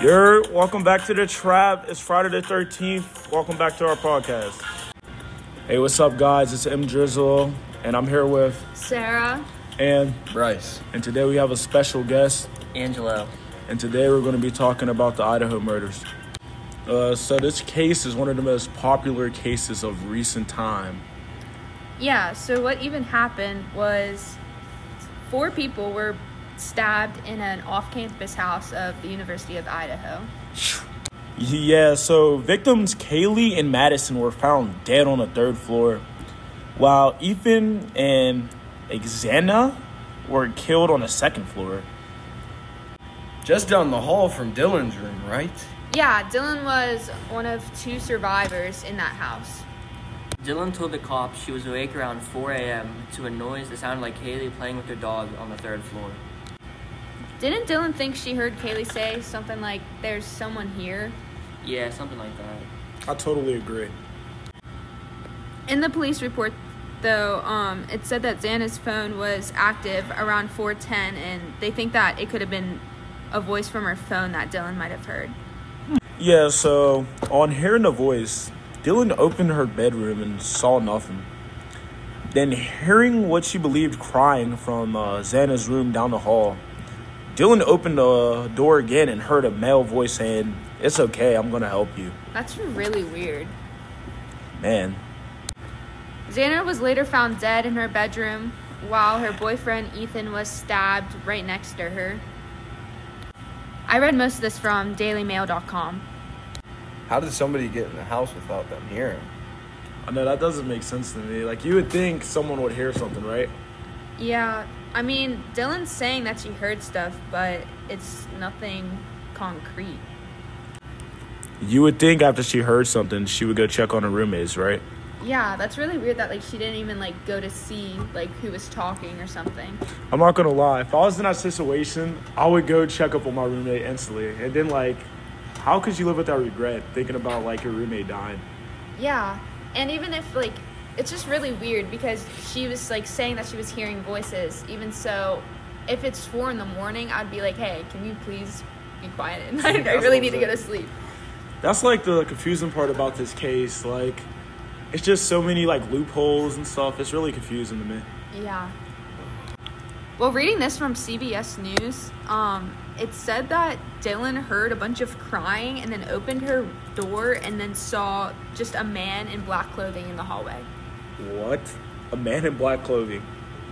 You're welcome back to the trap. It's Friday the 13th. Welcome back to our podcast. Hey, what's up, guys? It's M Drizzle, and I'm here with Sarah. and Bryce. and today we have a special guest. Angelo. And today we're going to be talking about the Idaho murders. Uh, so this case is one of the most popular cases of recent time. Yeah, so what even happened was four people were stabbed in an off campus house of the University of Idaho. Yeah, so victims Kaylee and Madison were found dead on the third floor, while Ethan and Xana were killed on the second floor. Just down the hall from Dylan's room, right? Yeah, Dylan was one of two survivors in that house. Dylan told the cops she was awake around 4 a.m. to a noise that sounded like Haley playing with her dog on the third floor. Didn't Dylan think she heard Kaylee say something like, There's someone here? Yeah, something like that. I totally agree. In the police report, though, um, it said that Xana's phone was active around 410, and they think that it could have been a voice from her phone that Dylan might have heard. Yeah, so on hearing the voice, Dylan opened her bedroom and saw nothing. Then, hearing what she believed crying from uh, Xana's room down the hall, Dylan opened the door again and heard a male voice saying, It's okay, I'm gonna help you. That's really weird. Man, Xana was later found dead in her bedroom while her boyfriend Ethan was stabbed right next to her. I read most of this from dailymail.com. How did somebody get in the house without them hearing? I know that doesn't make sense to me. Like, you would think someone would hear something, right? Yeah, I mean, Dylan's saying that she heard stuff, but it's nothing concrete. You would think after she heard something, she would go check on her roommates, right? Yeah, that's really weird that like she didn't even like go to see like who was talking or something. I'm not gonna lie. If I was in that situation, I would go check up on my roommate instantly. And then, like, how could you live with that regret thinking about like your roommate dying? Yeah, and even if like it's just really weird because she was like saying that she was hearing voices. Even so, if it's four in the morning, I'd be like, hey, can you please be quiet? I, I really need to go to sleep. That's like the confusing part about this case. Like, it's just so many like loopholes and stuff. It's really confusing to me. Yeah. Well, reading this from CBS News, um, it said that Dylan heard a bunch of crying and then opened her door and then saw just a man in black clothing in the hallway. What? A man in black clothing.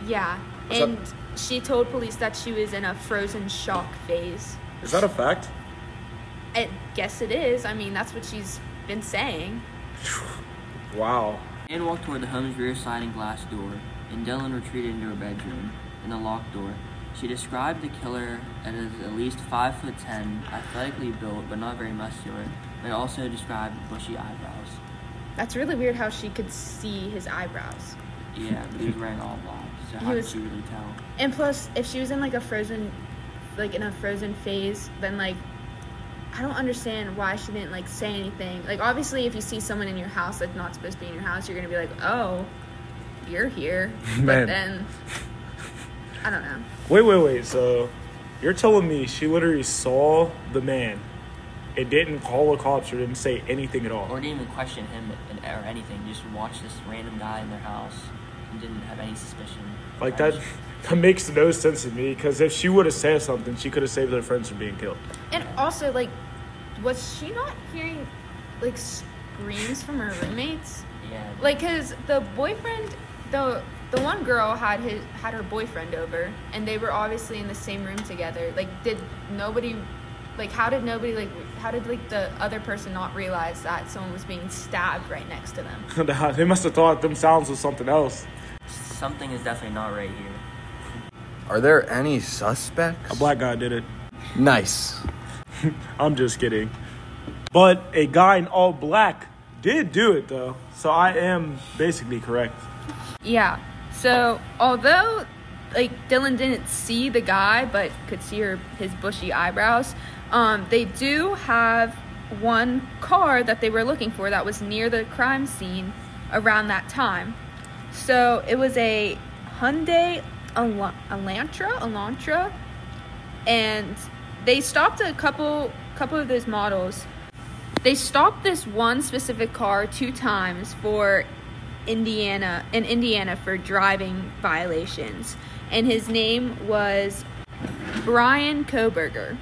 Yeah. What's up? and she told police that she was in a frozen shock phase. Is that a fact? I guess it is. I mean, that's what she's been saying. Wow. Ann walked toward the home's rear sliding glass door, and Dylan retreated into her bedroom in the locked door. She described the killer as at least 5 foot 10, athletically built but not very muscular. They also described bushy eyebrows. That's really weird how she could see his eyebrows. Yeah, but he was wearing all black, so He how was- did she really tell? And plus, if she was in like a frozen, like in a frozen phase, then like, I don't understand why she didn't like say anything. Like, obviously, if you see someone in your house that's not supposed to be in your house, you're gonna be like, oh, you're here. Man. But then, I don't know. Wait, wait, wait. So, you're telling me she literally saw the man? It didn't call the cops or didn't say anything at all. Or didn't even question him or anything, just watched this random guy in their house and didn't have any suspicion. Like that, that makes no sense to me. Because if she would have said something, she could have saved her friends from being killed. And also, like, was she not hearing like screams from her roommates? Yeah. Like, cause the boyfriend, the the one girl had his had her boyfriend over, and they were obviously in the same room together. Like, did nobody, like, how did nobody like, how did like the other person not realize that someone was being stabbed right next to them? they must have thought them sounds was something else. Something is definitely not right here. Are there any suspects? A black guy did it. Nice. I'm just kidding. But a guy in all black did do it though. So I am basically correct. Yeah. So although like Dylan didn't see the guy but could see her his bushy eyebrows, um, they do have one car that they were looking for that was near the crime scene around that time. So it was a Hyundai Elan- Elantra, Elantra, and they stopped a couple couple of those models, they stopped this one specific car two times for Indiana in Indiana for driving violations, and his name was Bryan Kohberger,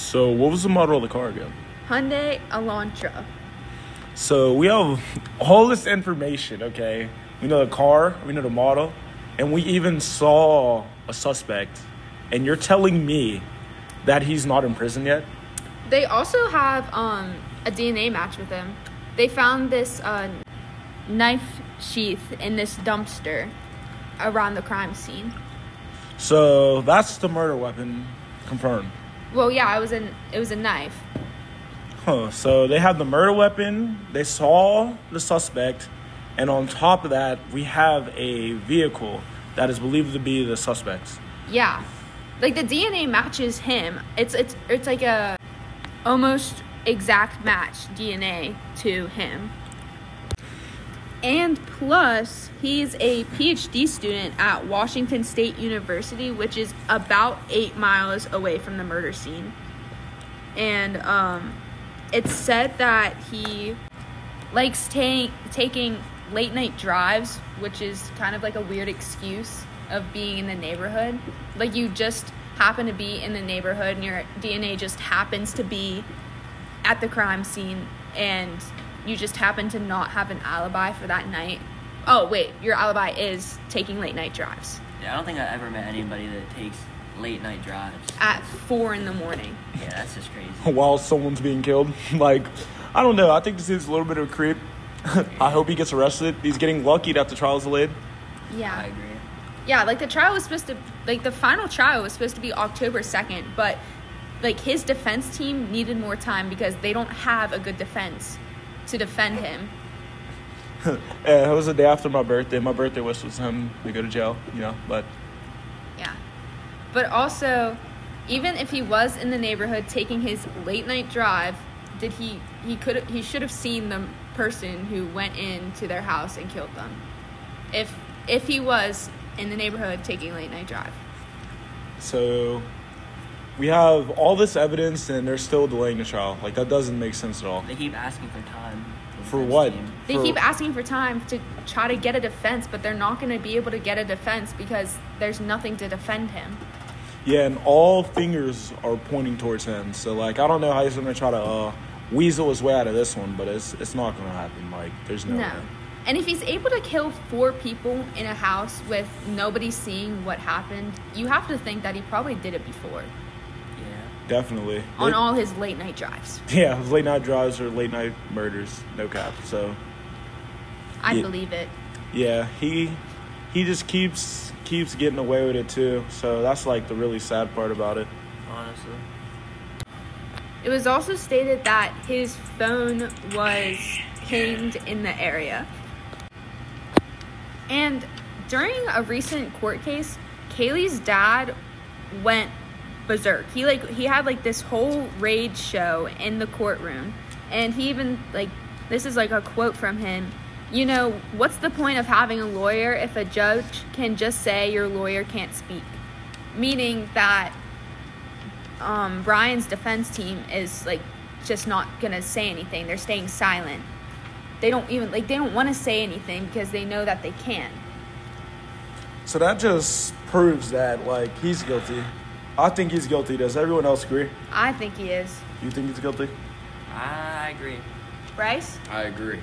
So, what was the model of the car again? Hyundai Elantra. So we have all this information, okay? We know the car, we know the model, and we even saw a suspect. And you're telling me that he's not in prison yet? They also have um, a DNA match with him. They found this uh, knife sheath in this dumpster around the crime scene. So that's the murder weapon confirmed. Well, yeah, it was an it was a knife. Huh. So they have the murder weapon, they saw the suspect, and on top of that, we have a vehicle that is believed to be the suspect's. Yeah, like the DNA matches him. It's it's it's like a almost exact match DNA to him. And plus, he's a PhD student at Washington State University, which is about eight miles away from the murder scene. And um, it's said that he likes ta- taking late night drives, which is kind of like a weird excuse of being in the neighborhood. Like you just happen to be in the neighborhood and your DNA just happens to be at the crime scene and you just happen to not have an alibi for that night. Oh, wait, your alibi is taking late night drives Yeah, I don't think I ever met anybody that takes late night drives. at four in the morning. Yeah, that's just crazy. while someone's being killed. like, I don't know. I think this is a little bit of a creep. I hope he gets arrested. He's getting lucky that the trial's delayed. Yeah. I agree. Yeah, like the trial was supposed to, like the final trial was supposed to be October 2nd, but like his defense team needed more time because they don't have a good defense to defend him. It was the day after my birthday. My birthday wish was him to go to jail, you know. But Yeah. But also, even if he was in the neighborhood taking his late night drive, did he he could he should have seen the person who went into their house and killed them. If if he was in the neighborhood taking late night drive. so we have all this evidence, and they're still delaying the trial. Like that doesn't make sense at all. They keep asking for time. For what? They For- keep asking for time to try to get a defense, but they're not going to be able to get a defense because there's nothing to defend him. Yeah, and all fingers are pointing towards him. So like, I don't know how he's gonna try to uh, weasel his way out of this one, but it's it's not gonna happen. Like, there's no. No. way. And if he's able to kill four people in a house with nobody seeing what happened, you have to think that he probably did it before Yeah. Definitely. on It- all his late night drives. Yeah, late night drives or late night murders, no cap. So I Yeah. believe it. yeah, he he just keeps keeps getting away with it too. So that's like the really sad part about it. Honestly. It was also stated that his phone was pinged in the area. And during a recent court case, Kaylee's dad went berserk. He like he had like this whole rage show in the courtroom. And he even like this is like a quote from him. You know, what's the point of having a lawyer if a judge can just say your lawyer can't speak? Meaning that um, Bryan's defense team is like just not gonna say anything. They're staying silent. They don't even like they don't want to say anything because they know that they can. So that just proves that like he's guilty. I think he's guilty. Does everyone else agree? I think he is. You think he's guilty? I agree. Bryce? I agree.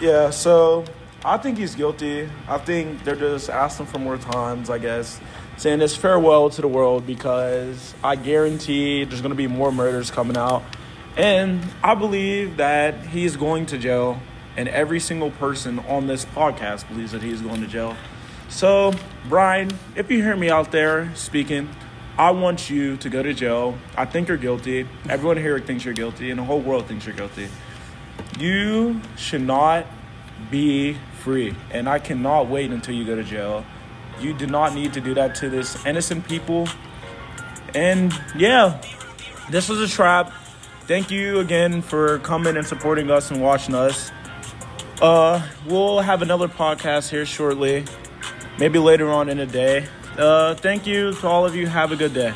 Yeah, so I think he's guilty. I think they're just asking for more times, I guess, saying this farewell to the world because I guarantee there's going to be more murders coming out. And I believe that he's going to jail, and every single person on this podcast believes that he's going to jail. So, Bryan, if you hear me out there speaking, I want you to go to jail. I think you're guilty. Everyone here thinks you're guilty, and the whole world thinks you're guilty. You should not be free, and I cannot wait until you go to jail. You do not need to do that to this innocent people. And yeah, this was a trap. Thank you again for coming and supporting us and watching us. Uh, we'll have another podcast here shortly, maybe later on in the day. Uh, thank you to all of you. Have a good day.